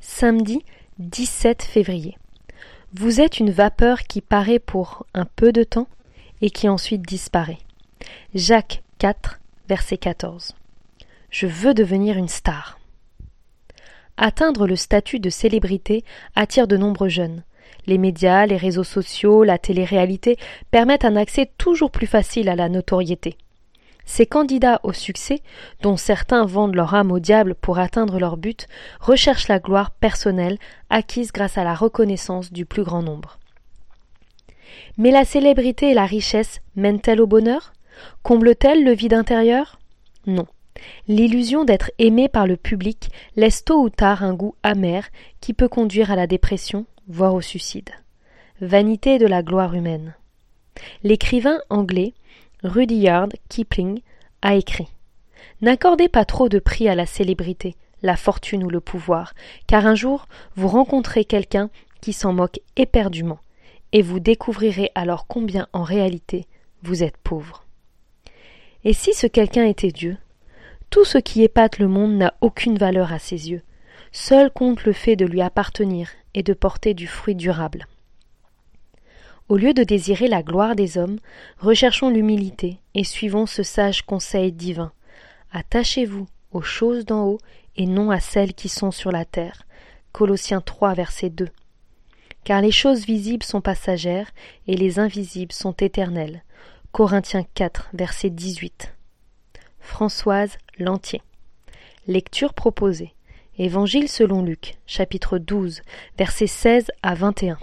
Samedi 17 février. Vous êtes une vapeur qui paraît pour un peu de temps et qui ensuite disparaît. Jacques 4, verset 14. Je veux devenir une star. Atteindre le statut de célébrité attire de nombreux jeunes. Les médias, les réseaux sociaux, la télé-réalité permettent un accès toujours plus facile à la notoriété. Ces candidats au succès, dont certains vendent leur âme au diable pour atteindre leur but, recherchent la gloire personnelle acquise grâce à la reconnaissance du plus grand nombre. Mais la célébrité et la richesse mènent-elles au bonheur? Comblent-elles le vide intérieur? Non. L'illusion d'être aimé par le public laisse tôt ou tard un goût amer qui peut conduire à la dépression, voire au suicide. Vanité de la gloire humaine. L'écrivain anglais Rudyard Kipling a écrit N'accordez pas trop de prix à la célébrité, la fortune ou le pouvoir, car un jour vous rencontrez quelqu'un qui s'en moque éperdument, et vous découvrirez alors combien en réalité vous êtes pauvre. Et si ce quelqu'un était Dieu Tout ce qui épate le monde n'a aucune valeur à ses yeux. Seul compte le fait de lui appartenir et de porter du fruit durable. Au lieu de désirer la gloire des hommes, recherchons l'humilité et suivons ce sage conseil divin. Attachez-vous aux choses d'en haut et non à celles qui sont sur la terre. Colossiens 3, verset 2. Car les choses visibles sont passagères et les invisibles sont éternelles. Corinthiens 4, verset 18. Françoise Lantier. Lecture proposée. Évangile selon Luc, chapitre 12, versets 16 à 21.